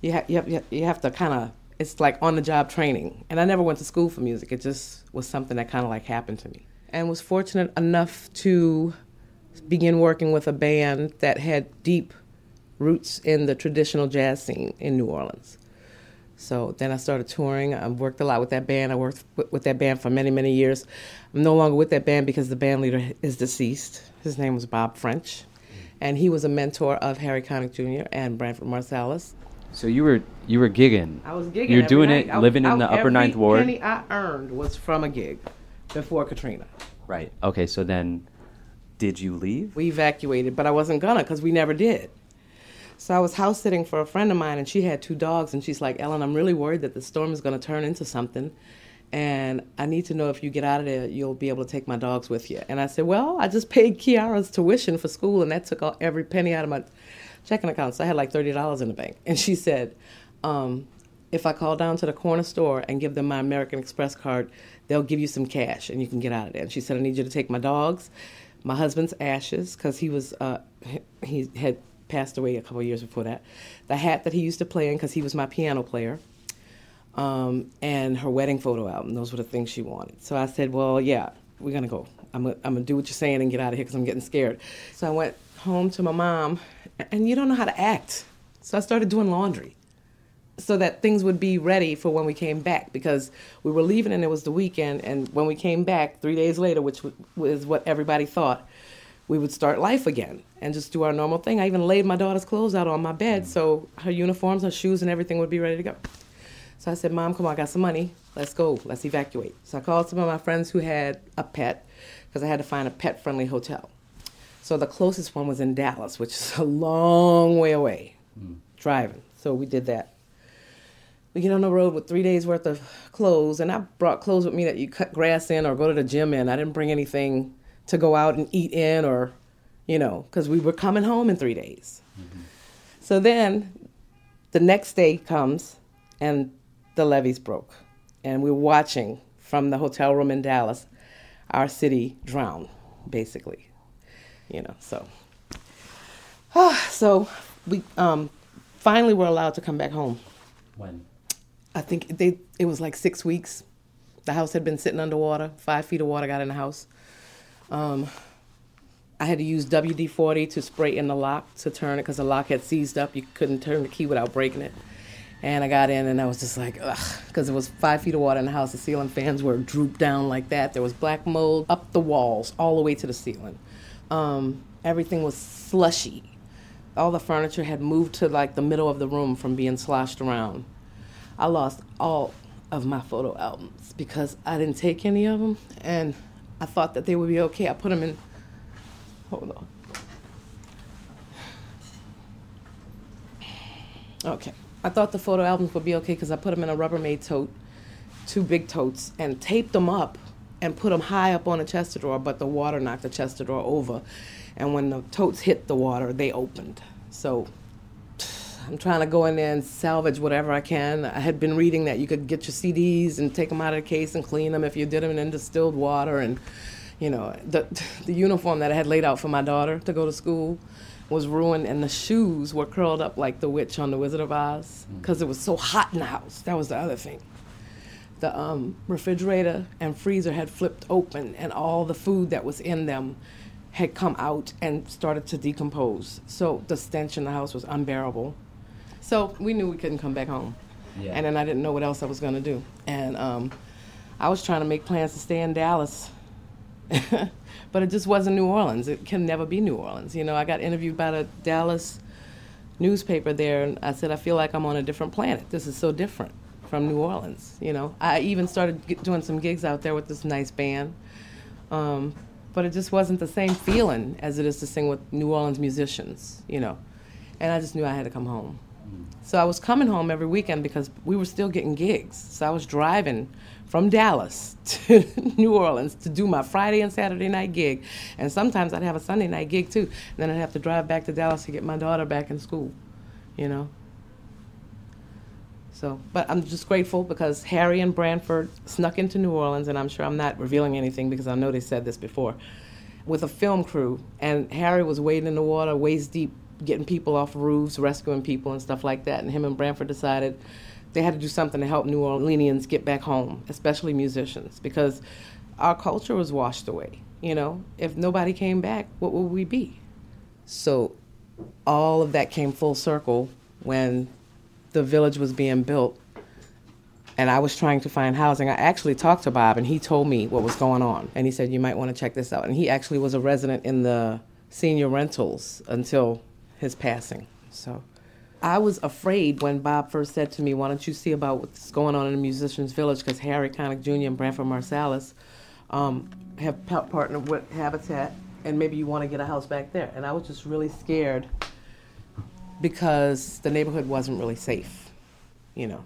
you have you have you have to kind of it's like on the job training. And I never went to school for music. It just was something that kind of like happened to me, and was fortunate enough to begin working with a band that had deep roots in the traditional jazz scene in New Orleans. So then I started touring. I worked a lot with that band. I worked with that band for many, many years. I'm no longer with that band because the band leader is deceased. His name was Bob French, and he was a mentor of Harry Connick Jr. and Branford Marsalis. So you were you were gigging. I was gigging. You're doing night. it, I- living in I- the Upper every Ninth Ward. penny I earned was from a gig before Katrina. Right. Okay. So then, did you leave? We evacuated, but I wasn't gonna because we never did. So I was house sitting for a friend of mine, and she had two dogs, and she's like, "Ellen, I'm really worried that the storm is going to turn into something, and I need to know if you get out of there, you'll be able to take my dogs with you." And I said, "Well, I just paid Kiara's tuition for school, and that took all, every penny out of my checking account, so I had like thirty dollars in the bank." And she said, um, "If I call down to the corner store and give them my American Express card, they'll give you some cash, and you can get out of there." And she said, "I need you to take my dogs." My husband's ashes, because he was uh, he had passed away a couple years before that. The hat that he used to play in, because he was my piano player, um, and her wedding photo album. Those were the things she wanted. So I said, "Well, yeah, we're gonna go. I'm gonna, I'm gonna do what you're saying and get out of here because I'm getting scared." So I went home to my mom, and you don't know how to act. So I started doing laundry so that things would be ready for when we came back because we were leaving and it was the weekend and when we came back 3 days later which was what everybody thought we would start life again and just do our normal thing. I even laid my daughter's clothes out on my bed so her uniforms, her shoes and everything would be ready to go. So I said, "Mom, come on, I got some money. Let's go. Let's evacuate." So I called some of my friends who had a pet because I had to find a pet-friendly hotel. So the closest one was in Dallas, which is a long way away, hmm. driving. So we did that. We get on the road with three days worth of clothes, and I brought clothes with me that you cut grass in or go to the gym in. I didn't bring anything to go out and eat in or, you know, because we were coming home in three days. Mm-hmm. So then the next day comes, and the levees broke, and we were watching from the hotel room in Dallas our city drown, basically. You know, so. so we um, finally were allowed to come back home. When? I think they it was like six weeks. The house had been sitting underwater. Five feet of water got in the house. Um, I had to use WD 40 to spray in the lock to turn it because the lock had seized up. You couldn't turn the key without breaking it. And I got in and I was just like, ugh, because it was five feet of water in the house. The ceiling fans were drooped down like that. There was black mold up the walls, all the way to the ceiling. Um, everything was slushy. All the furniture had moved to like the middle of the room from being sloshed around. I lost all of my photo albums because I didn't take any of them, and I thought that they would be okay. I put them in. Hold on. Okay. I thought the photo albums would be okay because I put them in a Rubbermaid tote, two big totes, and taped them up and put them high up on a chest drawer, but the water knocked the chest drawer over. And when the totes hit the water, they opened. So I'm trying to go in there and salvage whatever I can. I had been reading that you could get your CDs and take them out of the case and clean them if you did them in distilled water. And, you know, the, the uniform that I had laid out for my daughter to go to school was ruined, and the shoes were curled up like the witch on The Wizard of Oz because it was so hot in the house. That was the other thing. The um, refrigerator and freezer had flipped open, and all the food that was in them had come out and started to decompose. So the stench in the house was unbearable. So we knew we couldn't come back home. Yeah. And then I didn't know what else I was going to do. And um, I was trying to make plans to stay in Dallas. but it just wasn't New Orleans. It can never be New Orleans. You know, I got interviewed by the Dallas newspaper there, and I said, I feel like I'm on a different planet. This is so different from New Orleans. You know, I even started get, doing some gigs out there with this nice band. Um, but it just wasn't the same feeling as it is to sing with New Orleans musicians, you know. And I just knew I had to come home. So I was coming home every weekend because we were still getting gigs. So I was driving from Dallas to New Orleans to do my Friday and Saturday night gig. And sometimes I'd have a Sunday night gig too. And then I'd have to drive back to Dallas to get my daughter back in school, you know. So, but I'm just grateful because Harry and Branford snuck into New Orleans, and I'm sure I'm not revealing anything because I know they said this before, with a film crew. And Harry was wading in the water waist deep, getting people off roofs, rescuing people, and stuff like that. And him and Branford decided they had to do something to help New Orleanians get back home, especially musicians, because our culture was washed away. You know, if nobody came back, what would we be? So, all of that came full circle when the village was being built and I was trying to find housing. I actually talked to Bob and he told me what was going on. And he said, You might want to check this out. And he actually was a resident in the senior rentals until his passing. So I was afraid when Bob first said to me, Why don't you see about what's going on in the Musicians Village? Because Harry Connick Jr. and Branford Marsalis um, have pa- partnered with Habitat and maybe you want to get a house back there. And I was just really scared because the neighborhood wasn't really safe, you know.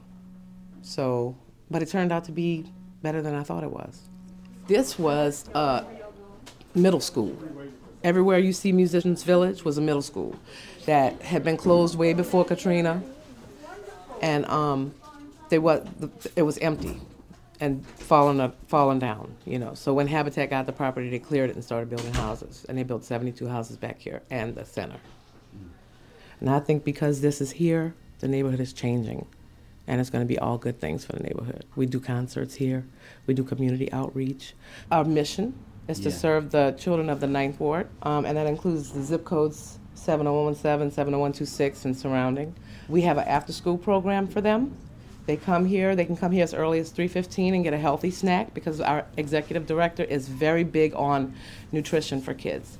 So, but it turned out to be better than I thought it was. This was a middle school. Everywhere you see Musicians Village was a middle school that had been closed way before Katrina, and um, they was it was empty and fallen up, fallen down. You know, so when Habitat got the property, they cleared it and started building houses, and they built 72 houses back here and the center. And I think because this is here, the neighborhood is changing. And it's going to be all good things for the neighborhood. We do concerts here, we do community outreach. Our mission is to serve the children of the Ninth Ward, um, and that includes the zip codes 70117, 70126, and surrounding. We have an after school program for them. They come here, they can come here as early as 3:15 and get a healthy snack because our executive director is very big on nutrition for kids.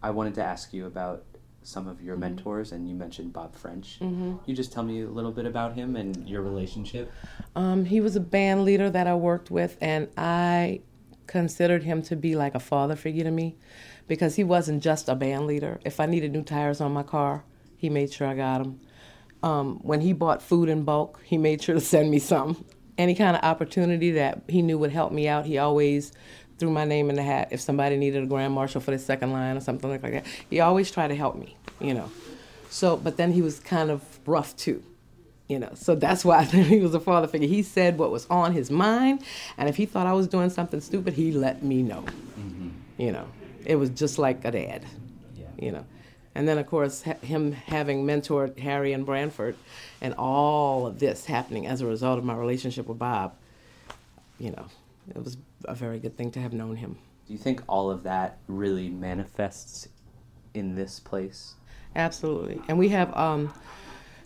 I wanted to ask you about some of your mentors, and you mentioned Bob French. Mhm. You just tell me a little bit about him and your relationship. Um, he was a band leader that I worked with, and I considered him to be like a father figure to me because he wasn't just a band leader. If I needed new tires on my car, he made sure I got them. Um, when he bought food in bulk, he made sure to send me some. Any kind of opportunity that he knew would help me out, he always threw my name in the hat. If somebody needed a grand marshal for the second line or something like that, he always tried to help me, you know. So, but then he was kind of rough too you know so that's why I think he was a father figure. He said what was on his mind and if he thought i was doing something stupid he let me know. You know it was just like a dad you know. And then of course ha- him having mentored harry and branford and all of this happening as a result of my relationship with bob you know it was a very good thing to have known him. Do you think all of that really manifests in this place? Absolutely. And we have um,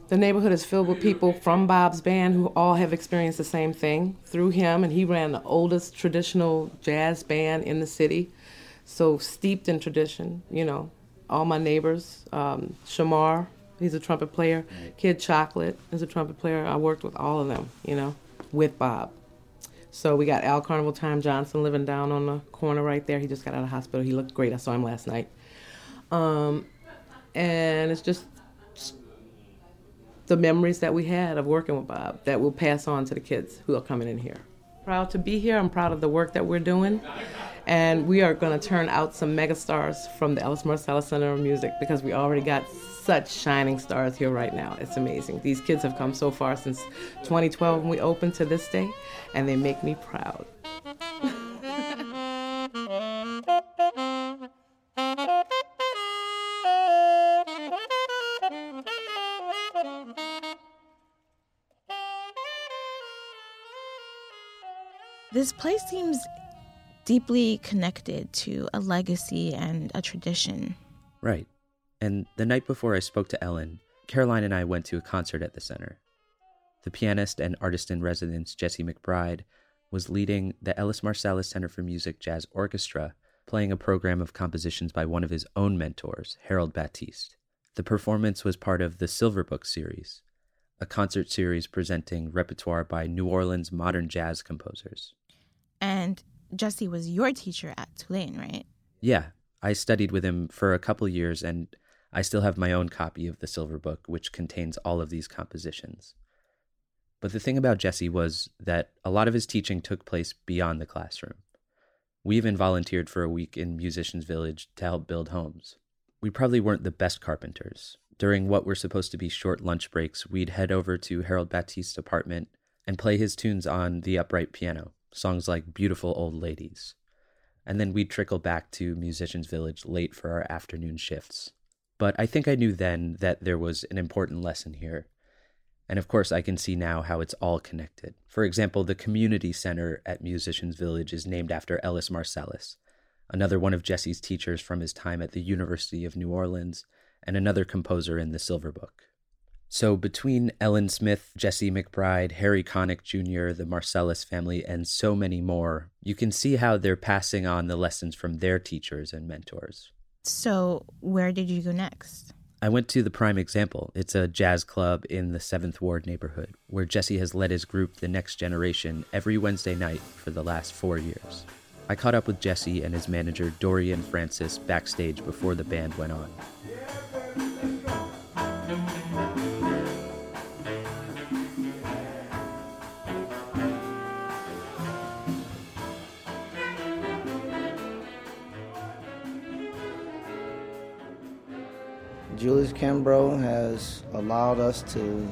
The neighborhood is filled with people from Bob's band who all have experienced the same thing through him, and he ran the oldest traditional jazz band in the city. So steeped in tradition, you know. All my neighbors, um, Shamar, he's a trumpet player. Kid Chocolate is a trumpet player. I worked with all of them, you know, with Bob. So we got Al Carnival Time Johnson living down on the corner right there. He just got out of hospital. He looked great. I saw him last night. Um, and it's just the memories that we had of working with Bob that we'll pass on to the kids who are coming in here. Proud to be here. I'm proud of the work that we're doing. And we are going to turn out some megastars from the Ellis Marsalis Center of Music because we already got such shining stars here right now. It's amazing. These kids have come so far since 2012 when we opened to this day, and they make me proud. This place seems deeply connected to a legacy and a tradition. Right. And the night before I spoke to Ellen, Caroline and I went to a concert at the center. The pianist and artist in residence, Jesse McBride, was leading the Ellis Marsalis Center for Music Jazz Orchestra, playing a program of compositions by one of his own mentors, Harold Battiste. The performance was part of the Silver Book series, a concert series presenting repertoire by New Orleans modern jazz composers. And Jesse was your teacher at Tulane, right? Yeah, I studied with him for a couple years, and I still have my own copy of the Silver Book, which contains all of these compositions. But the thing about Jesse was that a lot of his teaching took place beyond the classroom. We even volunteered for a week in Musicians Village to help build homes. We probably weren't the best carpenters. During what were supposed to be short lunch breaks, we'd head over to Harold Battiste's apartment and play his tunes on the upright piano songs like Beautiful Old Ladies. And then we'd trickle back to Musicians Village late for our afternoon shifts. But I think I knew then that there was an important lesson here. And of course, I can see now how it's all connected. For example, the community center at Musicians Village is named after Ellis Marsalis, another one of Jesse's teachers from his time at the University of New Orleans, and another composer in the Silver Book. So between Ellen Smith, Jesse McBride, Harry Connick Jr., the Marsalis family, and so many more, you can see how they're passing on the lessons from their teachers and mentors. So, where did you go next? I went to the Prime Example. It's a jazz club in the 7th Ward neighborhood where Jesse has led his group, The Next Generation, every Wednesday night for the last four years. I caught up with Jesse and his manager, Dorian Francis, backstage before the band went on. Julius Kimbrough has allowed us to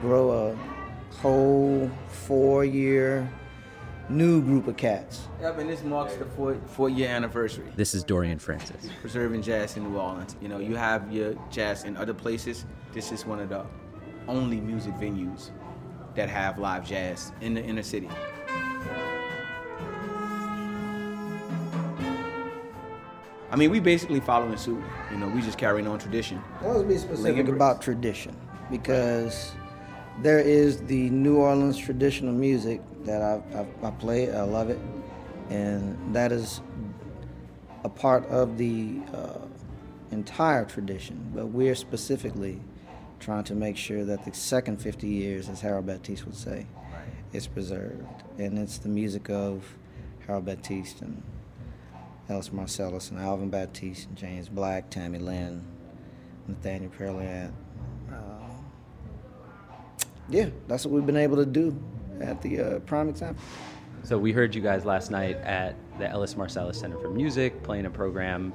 grow a whole four year new group of cats. Yep, and this marks the four, four year anniversary. This is Dorian Francis. Preserving jazz in New Orleans. You know, you have your jazz in other places. This is one of the only music venues that have live jazz in the inner city. I mean, we basically following suit. You know, we just carrying on tradition. Let's be specific about tradition because there is the New Orleans traditional music that I, I, I play. I love it, and that is a part of the uh, entire tradition. But we're specifically trying to make sure that the second 50 years, as Harold Battiste would say, right. is preserved, and it's the music of Harold Battiste and Ellis Marsalis and Alvin Batiste and James Black, Tammy Lynn, Nathaniel Perrilliat. Uh, yeah, that's what we've been able to do at the uh, prime example. So we heard you guys last night at the Ellis Marsalis Center for Music playing a program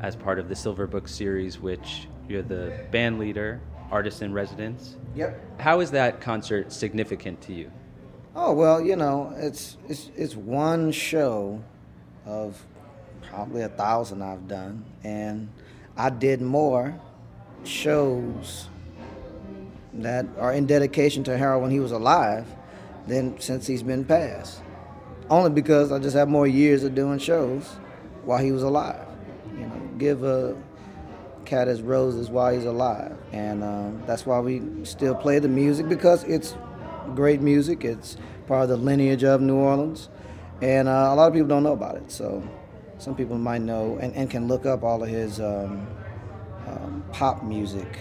as part of the Silver Book series, which you're the band leader, artist in residence. Yep. How is that concert significant to you? Oh well, you know, it's it's it's one show of probably a thousand I've done, and I did more shows that are in dedication to Harold when he was alive than since he's been passed. Only because I just have more years of doing shows while he was alive. You know, give a cat as roses while he's alive, and um, that's why we still play the music because it's great music. It's part of the lineage of New Orleans, and uh, a lot of people don't know about it. So some people might know and, and can look up all of his um, um, pop music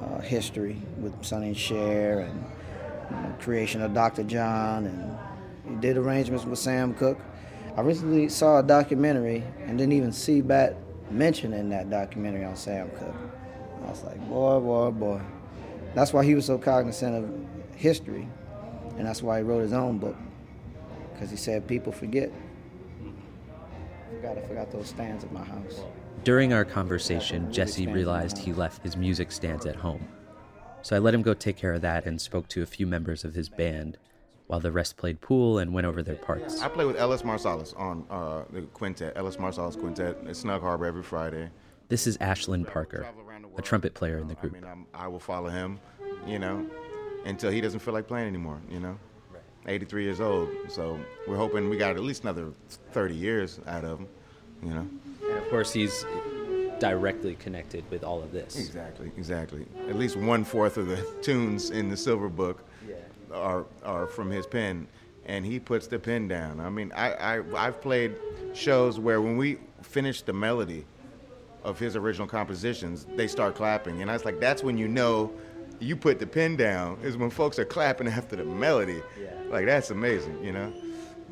uh, history with Sonny and Cher and you know, creation of Dr. John, and he did arrangements with Sam Cooke. I recently saw a documentary and didn't even see Bat mentioned in that documentary on Sam Cooke. I was like, boy, boy, boy. That's why he was so cognizant of history, and that's why he wrote his own book, because he said people forget. Forgot I forgot those stands at my house. During our conversation, Jesse realized he left his music stands at home. So I let him go take care of that and spoke to a few members of his band, while the rest played pool and went over their parts. I play with Ellis Marsalis on uh, the quintet, Ellis Marsalis Quintet at Snug Harbor every Friday. This is Ashlin Parker, a trumpet player in the group. I mean, I'm, I will follow him, you know, until he doesn't feel like playing anymore, you know. 83 years old, so we're hoping we got at least another 30 years out of him, you know. And of course, he's directly connected with all of this. Exactly, exactly. At least one fourth of the tunes in the Silver Book are are from his pen, and he puts the pen down. I mean, I, I I've played shows where when we finish the melody of his original compositions, they start clapping, and I was like, that's when you know you put the pen down is when folks are clapping after the melody. Like that's amazing, you know.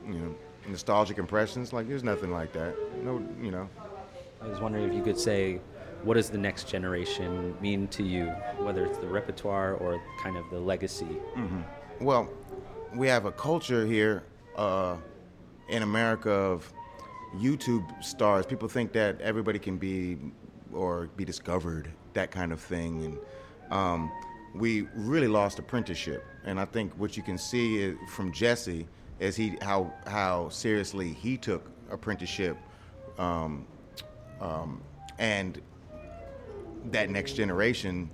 You know, nostalgic impressions. Like there's nothing like that. No, you know. I was wondering if you could say, what does the next generation mean to you, whether it's the repertoire or kind of the legacy? hmm Well, we have a culture here uh, in America of YouTube stars. People think that everybody can be or be discovered, that kind of thing, and um, we really lost apprenticeship. And I think what you can see from Jesse is he how how seriously he took apprenticeship, um, um, and that next generation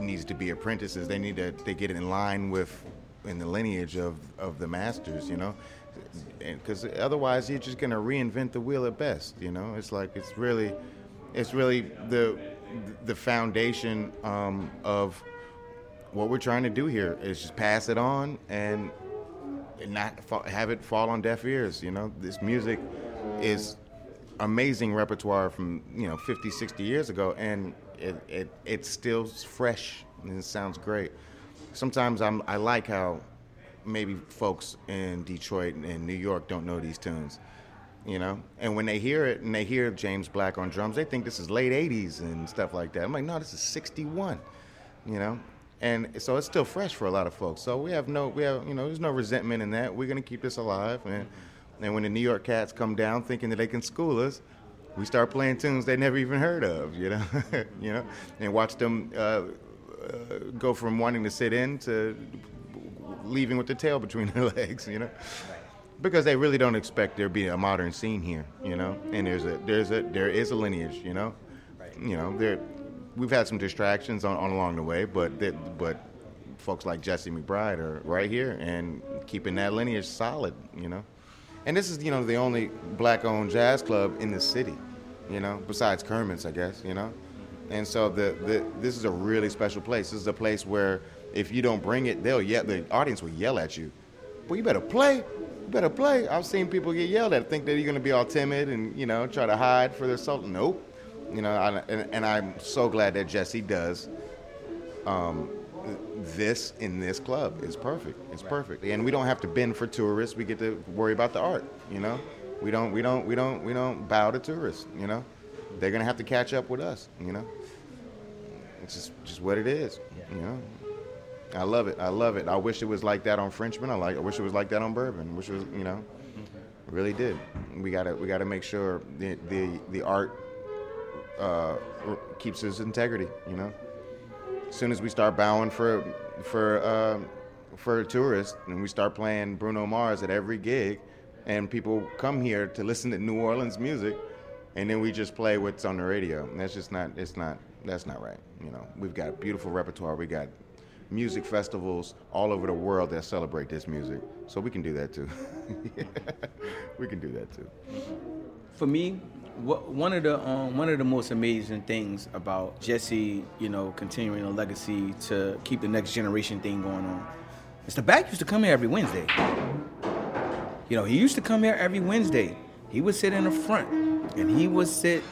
needs to be apprentices. They need to they get in line with in the lineage of of the masters, you know, because otherwise you're just gonna reinvent the wheel at best. You know, it's like it's really it's really the the foundation um, of what we're trying to do here is just pass it on and not fa- have it fall on deaf ears. You know, this music is amazing repertoire from you know 50 60 years ago and it, it it's still fresh and it sounds great. Sometimes I'm, i like how maybe folks in detroit and new york don't know these tunes you know? And when they hear it and they hear james black on drums they think this is late 80s and stuff like that. I'm like no this is 61 you know and so it's still fresh for a lot of folks. So we have no we have you know there's no resentment in that. We're to keep this alive. And and when the New York cats come down thinking that they can school us, we start playing tunes they never even heard of, you know, you know, and watch them uh, uh, go from wanting to sit in to leaving with the tail between their legs, you know, because they really don't expect there be a modern scene here, you know, and there's a there's a there is a lineage, you know, you know, there we've had some distractions on, on along the way, but that, but folks like Jesse McBride are right here and keeping that lineage solid, you know. And this is, you know, the only black-owned jazz club in the city, you know, besides Kermit's, I guess, you know. And so the, the this is a really special place. This is a place where if you don't bring it, they'll yell. The audience will yell at you. Well, you better play. You better play. I've seen people get yelled at, think that you're going to be all timid and you know try to hide for their soul. Nope. You know, I, and, and I'm so glad that Jesse does. Um, this in this club is perfect. It's perfect, and we don't have to bend for tourists. We get to worry about the art. You know, we don't, we don't, we don't, we don't bow to tourists. You know, they're gonna have to catch up with us. You know, it's just just what it is. You know, I love it. I love it. I wish it was like that on Frenchmen. I like. I wish it was like that on Bourbon. Wish it was. You know, really did. We gotta we gotta make sure the the the art uh, keeps his integrity. You know as soon as we start bowing for for uh, for tourists and we start playing Bruno Mars at every gig, and people come here to listen to New Orleans music, and then we just play what's on the radio. That's just not. It's not. That's not right. You know, we've got beautiful repertoire. We got music festivals all over the world that celebrate this music, so we can do that too. we can do that too. For me, one of the um, one of the most amazing things about Jesse, you know, continuing a legacy to keep the next generation thing going on, is the back used to come here every Wednesday. You know, he used to come here every Wednesday. He would sit in the front, and he would sit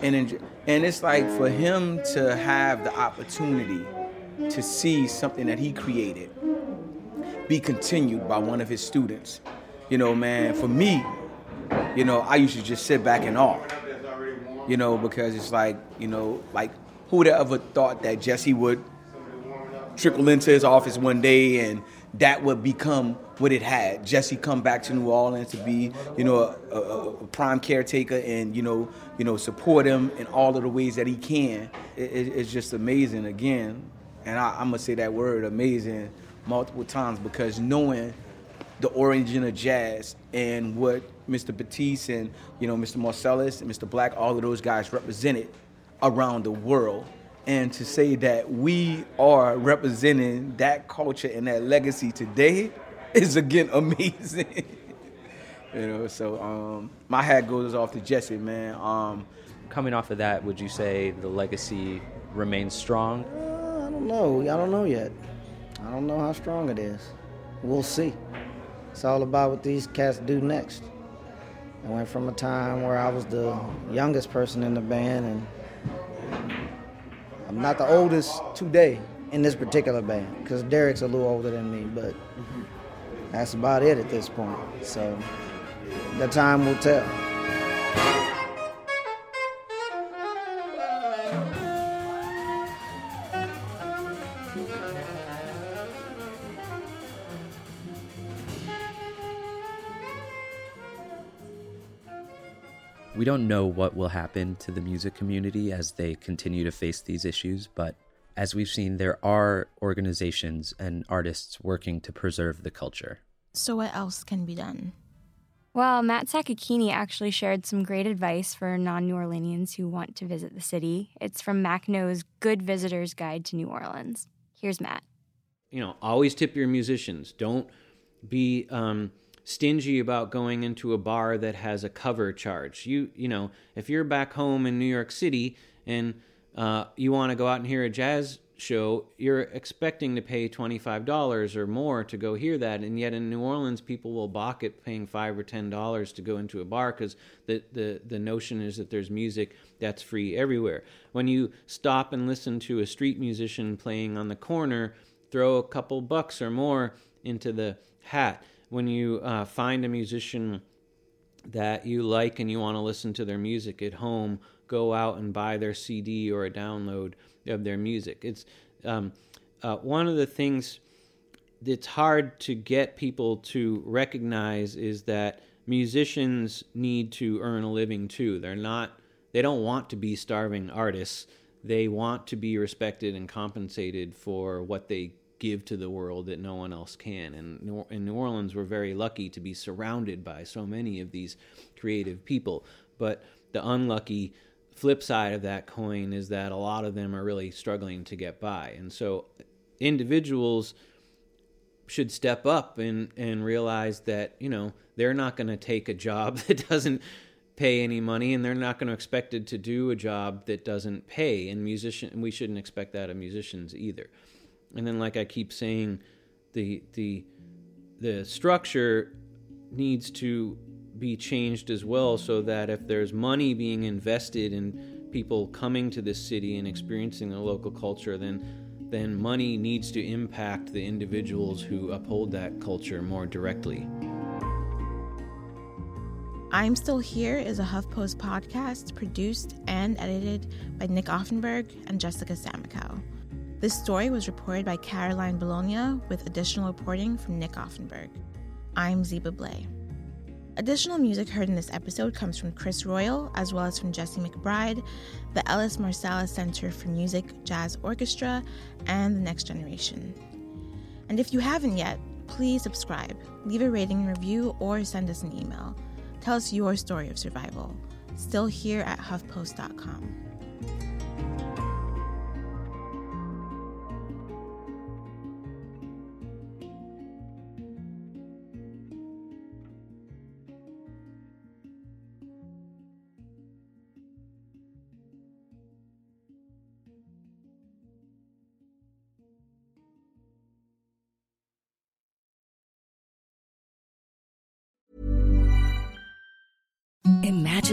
and enjoy. And it's like for him to have the opportunity to see something that he created be continued by one of his students. You know, man, for me, you know, I used to just sit back in awe. You know, because it's like, you know, like who would have ever thought that Jesse would trickle into his office one day and that would become what it had. Jesse come back to New Orleans to be, you know, a, a, a prime caretaker and you know, you know, support him in all of the ways that he can. It, it, it's just amazing again, and I, I'm gonna say that word amazing multiple times because knowing the origin of jazz and what Mr. Batiste and you know Mr. Marsalis and Mr. Black, all of those guys represented around the world and to say that we are representing that culture and that legacy today is again amazing. you know, so um, my hat goes off to Jesse, man. Um, Coming off of that, would you say the legacy remains strong? Uh, I don't know. I don't know yet. I don't know how strong it is. We'll see. It's all about what these cats do next. I went from a time where I was the youngest person in the band, and I'm not the oldest today in this particular band because Derek's a little older than me, but mm-hmm. that's about it at this point. So the time will tell. We don't know what will happen to the music community as they continue to face these issues, but as we've seen, there are organizations and artists working to preserve the culture. So, what else can be done? Well, Matt Sakakeeny actually shared some great advice for non New Orleanians who want to visit the city. It's from MaCCNO's Good Visitor's Guide to New Orleans. Here's Matt. You know, always tip your musicians. Don't be um, stingy about going into a bar that has a cover charge. You, you know, if you're back home in New York City and uh, you want to go out and hear a jazz show, you're expecting to pay $25 or more to go hear that. And yet in New Orleans, people will balk at paying 5 or $10 to go into a bar because the, the, the notion is that there's music that's free everywhere. When you stop and listen to a street musician playing on the corner, throw a couple bucks or more into the hat. When you uh, find a musician that you like and you want to listen to their music at home, go out and buy their CD or a download of their music. It's um, uh, one of the things that's hard to get people to recognize is that musicians need to earn a living too. They're not, they don't want to be starving artists. They want to be respected and compensated for what they give to the world that no one else can. And in New Orleans, we're very lucky to be surrounded by so many of these creative people. But the unlucky flip side of that coin is that a lot of them are really struggling to get by. And so individuals should step up and, and realize that, you know, they're not going to take a job that doesn't pay any money and they're not going to expect it to do a job that doesn't pay and musician we shouldn't expect that of musicians either and then like i keep saying the the the structure needs to be changed as well so that if there's money being invested in people coming to this city and experiencing the local culture then then money needs to impact the individuals who uphold that culture more directly I'm Still Here is a HuffPost podcast produced and edited by Nick Offenberg and Jessica Samakow. This story was reported by Caroline Bologna with additional reporting from Nick Offenberg. I'm Zeba Blay. Additional music heard in this episode comes from Chris Royal, as well as from Jesse McBride, the Ellis Marsalis Center for Music Jazz Orchestra, and the Next Generation. And if you haven't yet, please subscribe, leave a rating and review, or send us an email. Tell us your story of survival. Still here at HuffPost.com.